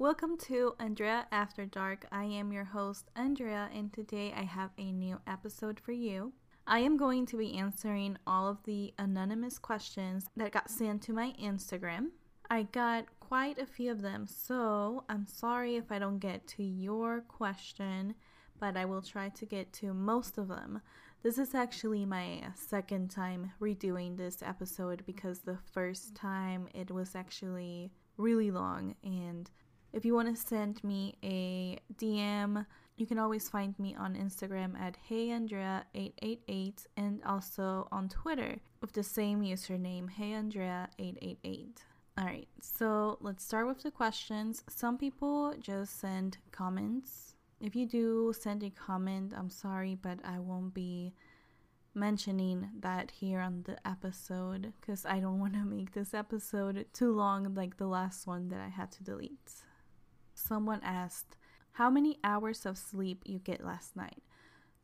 Welcome to Andrea After Dark. I am your host, Andrea, and today I have a new episode for you. I am going to be answering all of the anonymous questions that got sent to my Instagram. I got quite a few of them, so I'm sorry if I don't get to your question, but I will try to get to most of them. This is actually my second time redoing this episode because the first time it was actually really long and if you want to send me a DM, you can always find me on Instagram at HeyAndrea888 and also on Twitter with the same username, HeyAndrea888. Alright, so let's start with the questions. Some people just send comments. If you do send a comment, I'm sorry, but I won't be mentioning that here on the episode because I don't want to make this episode too long like the last one that I had to delete someone asked how many hours of sleep you get last night.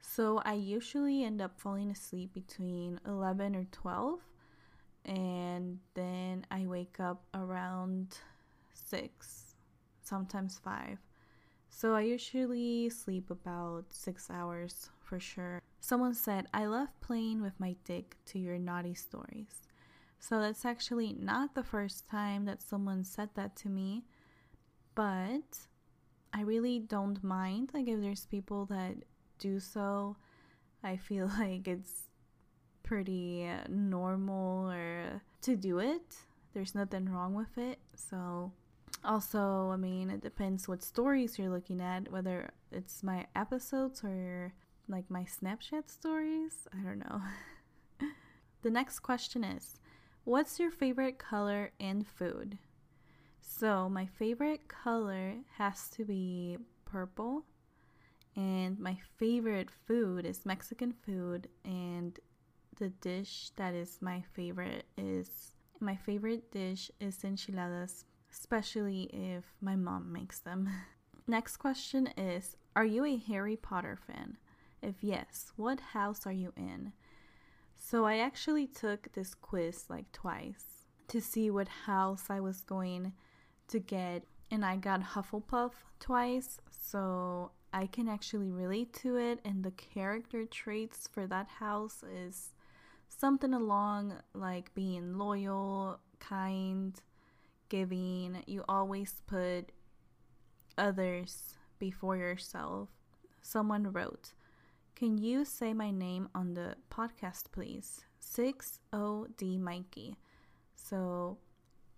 So I usually end up falling asleep between 11 or 12 and then I wake up around 6, sometimes 5. So I usually sleep about 6 hours for sure. Someone said, I love playing with my dick to your naughty stories. So that's actually not the first time that someone said that to me but I really don't mind. Like, if there's people that do so, I feel like it's pretty normal or to do it. There's nothing wrong with it. So, also, I mean, it depends what stories you're looking at, whether it's my episodes or like my Snapchat stories. I don't know. the next question is What's your favorite color in food? So, my favorite color has to be purple. And my favorite food is Mexican food. And the dish that is my favorite is my favorite dish is enchiladas, especially if my mom makes them. Next question is Are you a Harry Potter fan? If yes, what house are you in? So I actually took this quiz like twice to see what house I was going to get, and I got Hufflepuff twice, so I can actually relate to it. And the character traits for that house is something along like being loyal, kind, giving. You always put others before yourself. Someone wrote, Can you say my name on the podcast, please? 6OD Mikey. So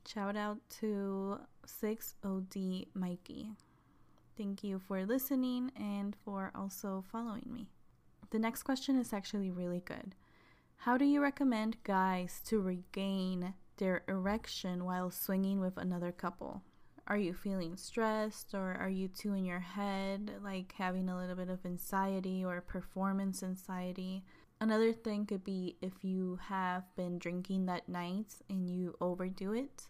Shout out to 6OD Mikey. Thank you for listening and for also following me. The next question is actually really good. How do you recommend guys to regain their erection while swinging with another couple? Are you feeling stressed or are you too in your head, like having a little bit of anxiety or performance anxiety? Another thing could be if you have been drinking that night and you overdo it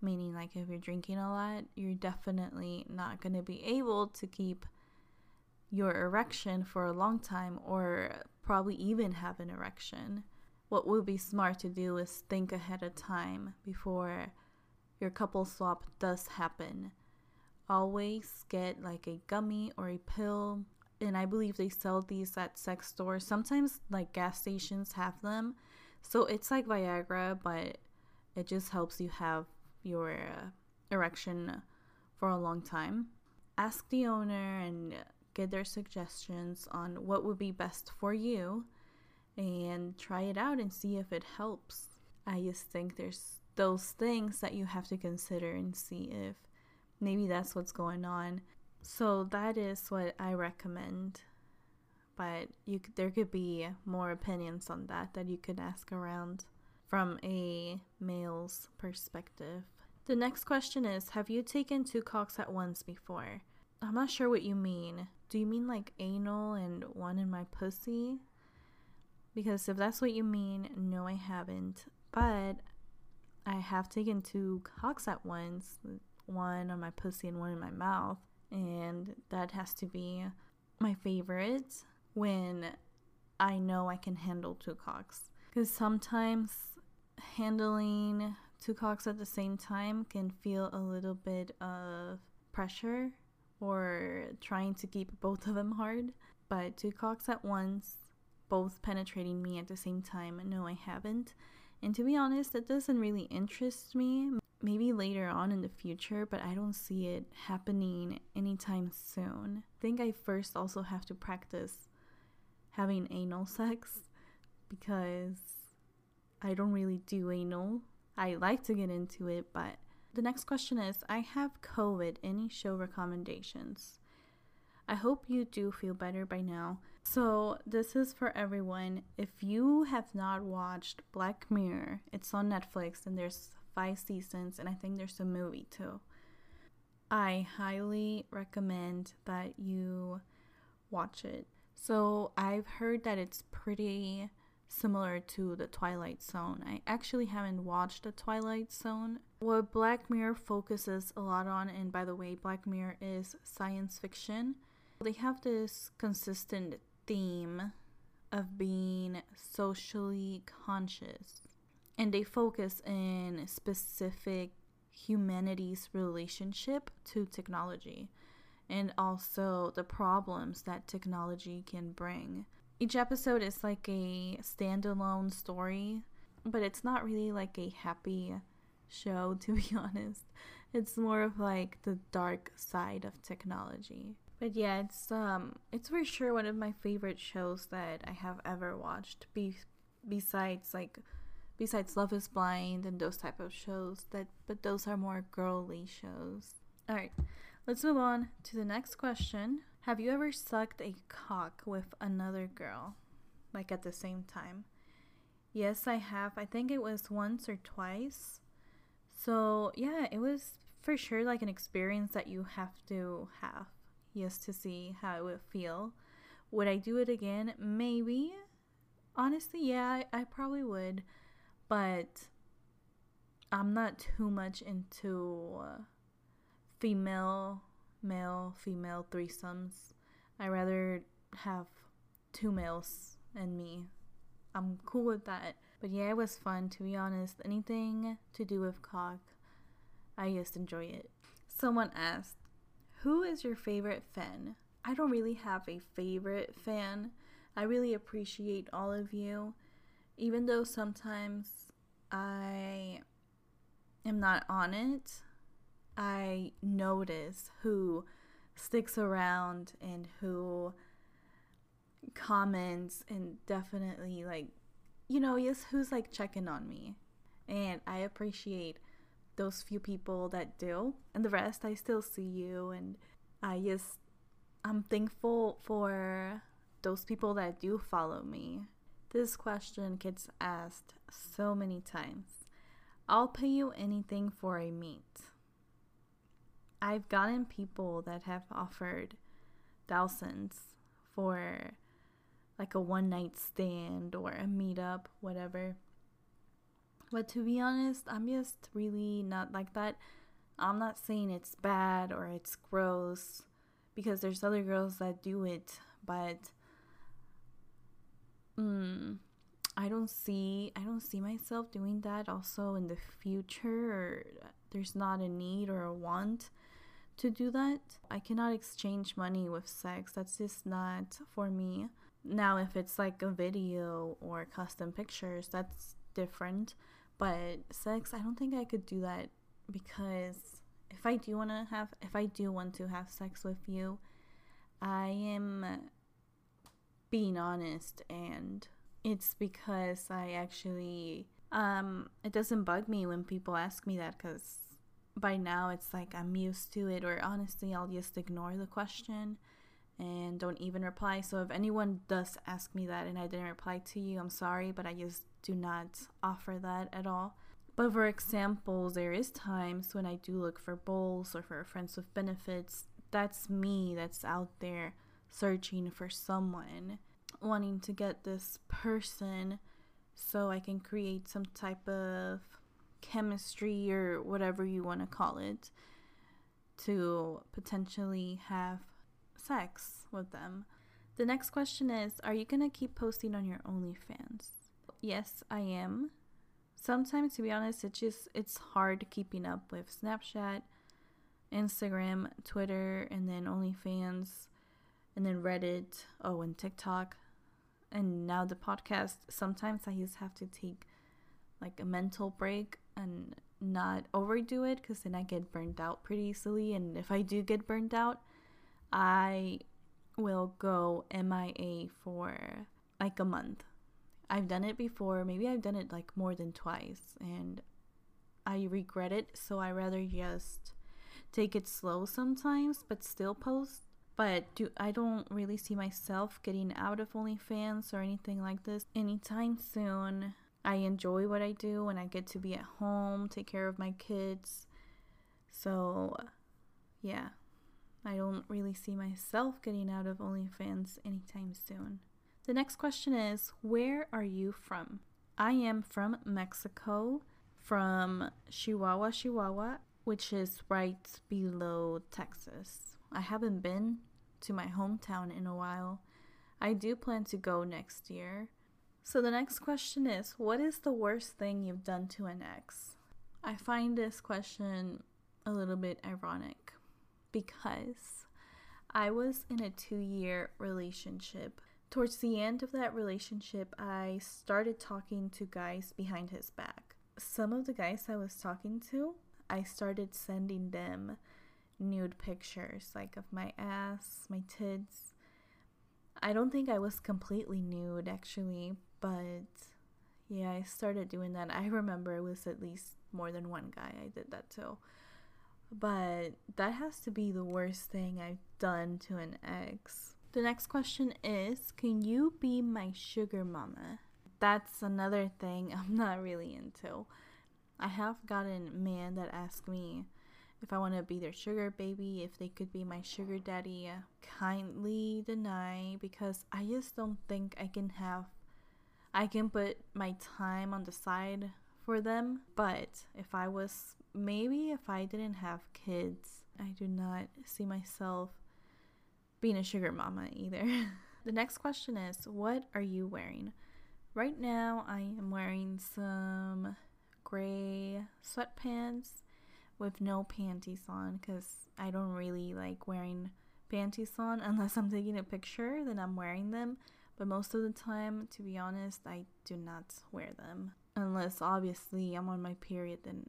meaning like if you're drinking a lot, you're definitely not going to be able to keep your erection for a long time or probably even have an erection. What would be smart to do is think ahead of time before your couple swap does happen. Always get like a gummy or a pill, and I believe they sell these at sex stores. Sometimes like gas stations have them. So it's like Viagra, but it just helps you have your uh, erection for a long time. Ask the owner and get their suggestions on what would be best for you and try it out and see if it helps. I just think there's those things that you have to consider and see if maybe that's what's going on. So that is what I recommend. But you there could be more opinions on that that you could ask around from a male's perspective. The next question is Have you taken two cocks at once before? I'm not sure what you mean. Do you mean like anal and one in my pussy? Because if that's what you mean, no, I haven't. But I have taken two cocks at once one on my pussy and one in my mouth. And that has to be my favorite when I know I can handle two cocks. Because sometimes handling two cocks at the same time can feel a little bit of pressure or trying to keep both of them hard. But two cocks at once, both penetrating me at the same time, no, I haven't. And to be honest, it doesn't really interest me. Maybe later on in the future, but I don't see it happening anytime soon. I think I first also have to practice having anal sex because I don't really do anal. I like to get into it, but the next question is I have COVID. Any show recommendations? I hope you do feel better by now. So, this is for everyone. If you have not watched Black Mirror, it's on Netflix and there's five seasons, and I think there's a movie too. I highly recommend that you watch it. So, I've heard that it's pretty similar to the Twilight Zone. I actually haven't watched the Twilight Zone. What Black Mirror focuses a lot on, and by the way, Black Mirror is science fiction. They have this consistent theme of being socially conscious, and they focus in specific humanity's relationship to technology and also the problems that technology can bring. Each episode is like a standalone story, but it's not really like a happy show, to be honest. It's more of like the dark side of technology. But yeah, it's um it's for sure one of my favorite shows that I have ever watched. Be- besides like besides Love is Blind and those type of shows that but those are more girly shows. All right. Let's move on to the next question. Have you ever sucked a cock with another girl? Like at the same time? Yes, I have. I think it was once or twice. So, yeah, it was for sure like an experience that you have to have just to see how it would feel. Would I do it again? Maybe. Honestly, yeah, I, I probably would. But I'm not too much into uh, female male female threesomes. I rather have two males and me. I'm cool with that. But yeah, it was fun to be honest. Anything to do with cock, I just enjoy it. Someone asked, Who is your favorite fan? I don't really have a favorite fan. I really appreciate all of you, even though sometimes I am not on it. I notice who sticks around and who comments and definitely like you know yes who's like checking on me. And i appreciate those few people that do. And the rest i still see you. And i just i'm thankful for those people that do follow me. This question gets asked so many times. I'll pay you anything for a meet I've gotten people that have offered thousands for like a one night stand or a meetup, whatever. But to be honest, I'm just really not like that. I'm not saying it's bad or it's gross because there's other girls that do it, but mm, I don't see I don't see myself doing that also in the future there's not a need or a want to do that. I cannot exchange money with sex. That's just not for me. Now, if it's like a video or custom pictures, that's different. But sex, I don't think I could do that because if I do want to have, if I do want to have sex with you, I am being honest and it's because I actually, um, it doesn't bug me when people ask me that because by now it's like I'm used to it, or honestly, I'll just ignore the question and don't even reply. So if anyone does ask me that and I didn't reply to you, I'm sorry, but I just do not offer that at all. But for example, there is times when I do look for bowls or for friends with benefits. That's me that's out there searching for someone, wanting to get this person so I can create some type of chemistry or whatever you want to call it to potentially have sex with them. The next question is Are you going to keep posting on your OnlyFans? Yes, I am. Sometimes, to be honest, it's just it's hard keeping up with Snapchat, Instagram, Twitter, and then OnlyFans, and then Reddit. Oh, and TikTok, and now the podcast. Sometimes I just have to take like a mental break and not overdo it because then I get burned out pretty easily. And if I do get burned out, I will go MIA for like a month. I've done it before. Maybe I've done it like more than twice and I regret it. So I rather just take it slow sometimes, but still post. But do I don't really see myself getting out of OnlyFans or anything like this anytime soon. I enjoy what I do and I get to be at home, take care of my kids. So, yeah, I don't really see myself getting out of OnlyFans anytime soon. The next question is Where are you from? I am from Mexico, from Chihuahua, Chihuahua, which is right below Texas. I haven't been to my hometown in a while. I do plan to go next year. So the next question is What is the worst thing you've done to an ex? I find this question a little bit ironic because I was in a two year relationship. Towards the end of that relationship, I started talking to guys behind his back. Some of the guys I was talking to, I started sending them nude pictures, like of my ass, my tits. I don't think I was completely nude actually, but yeah, I started doing that. I remember it was at least more than one guy I did that to. But that has to be the worst thing I've done to an ex. The next question is Can you be my sugar mama? That's another thing I'm not really into. I have gotten men that ask me if I want to be their sugar baby, if they could be my sugar daddy. Uh, kindly deny because I just don't think I can have I can put my time on the side for them. But if I was, maybe if I didn't have kids, I do not see myself being a sugar mama either. the next question is What are you wearing? Right now, I am wearing some gray sweatpants with no panties on because I don't really like wearing panties on unless I'm taking a picture, then I'm wearing them. But most of the time, to be honest, I do not wear them. Unless obviously I'm on my period, then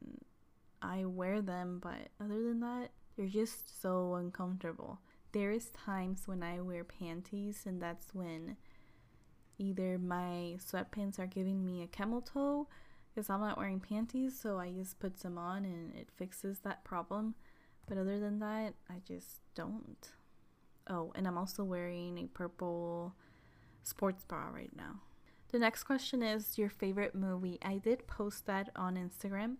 I wear them. But other than that, they're just so uncomfortable. There is times when I wear panties, and that's when either my sweatpants are giving me a camel toe because I'm not wearing panties, so I just put some on and it fixes that problem. But other than that, I just don't. Oh, and I'm also wearing a purple sports bra right now. The next question is your favorite movie. I did post that on Instagram,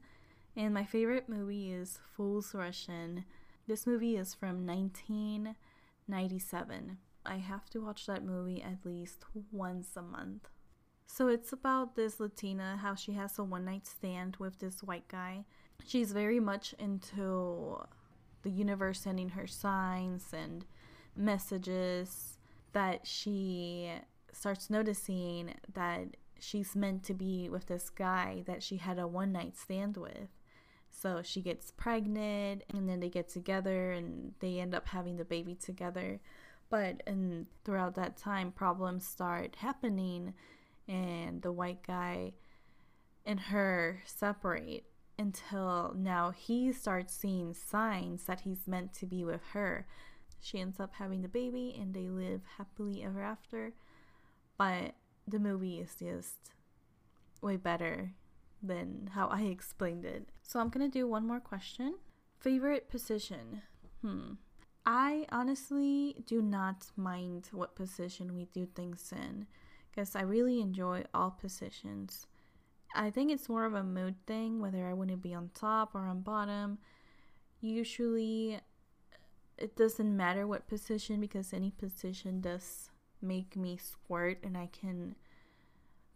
and my favorite movie is Fools Rush In. This movie is from 1997. I have to watch that movie at least once a month. So it's about this Latina, how she has a one night stand with this white guy. She's very much into the universe sending her signs and messages that she starts noticing that she's meant to be with this guy that she had a one night stand with. So she gets pregnant and then they get together and they end up having the baby together. But and throughout that time problems start happening and the white guy and her separate until now he starts seeing signs that he's meant to be with her. She ends up having the baby and they live happily ever after but the movie is just way better than how I explained it. So I'm gonna do one more question. Favorite position? Hmm. I honestly do not mind what position we do things in because I really enjoy all positions. I think it's more of a mood thing whether I want to be on top or on bottom. Usually, it doesn't matter what position because any position does make me squirt and I can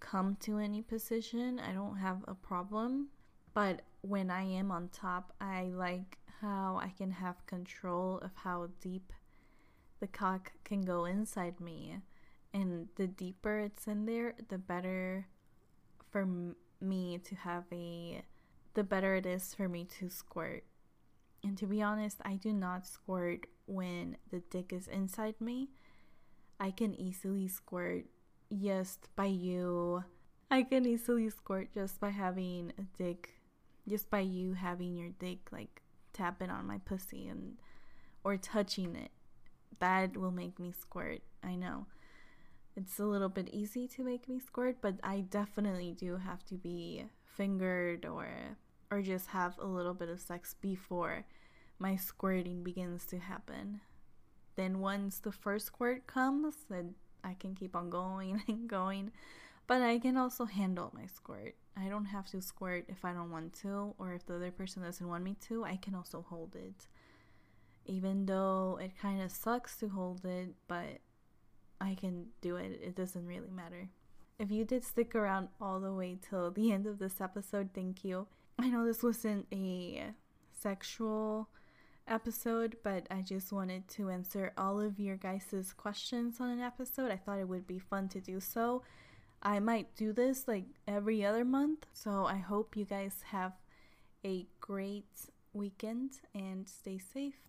come to any position. I don't have a problem. But when I am on top, I like how I can have control of how deep the cock can go inside me. And the deeper it's in there, the better for me to have a. the better it is for me to squirt. And to be honest, I do not squirt when the dick is inside me. I can easily squirt just by you. I can easily squirt just by having a dick, just by you having your dick like tapping on my pussy and or touching it. That will make me squirt. I know. It's a little bit easy to make me squirt, but I definitely do have to be fingered or or just have a little bit of sex before my squirting begins to happen. Then once the first squirt comes, then I can keep on going and going. But I can also handle my squirt. I don't have to squirt if I don't want to, or if the other person doesn't want me to, I can also hold it. Even though it kind of sucks to hold it, but I can do it. It doesn't really matter. If you did stick around all the way till the end of this episode, thank you. I know this wasn't a sexual episode, but I just wanted to answer all of your guys' questions on an episode. I thought it would be fun to do so. I might do this like every other month, so I hope you guys have a great weekend and stay safe.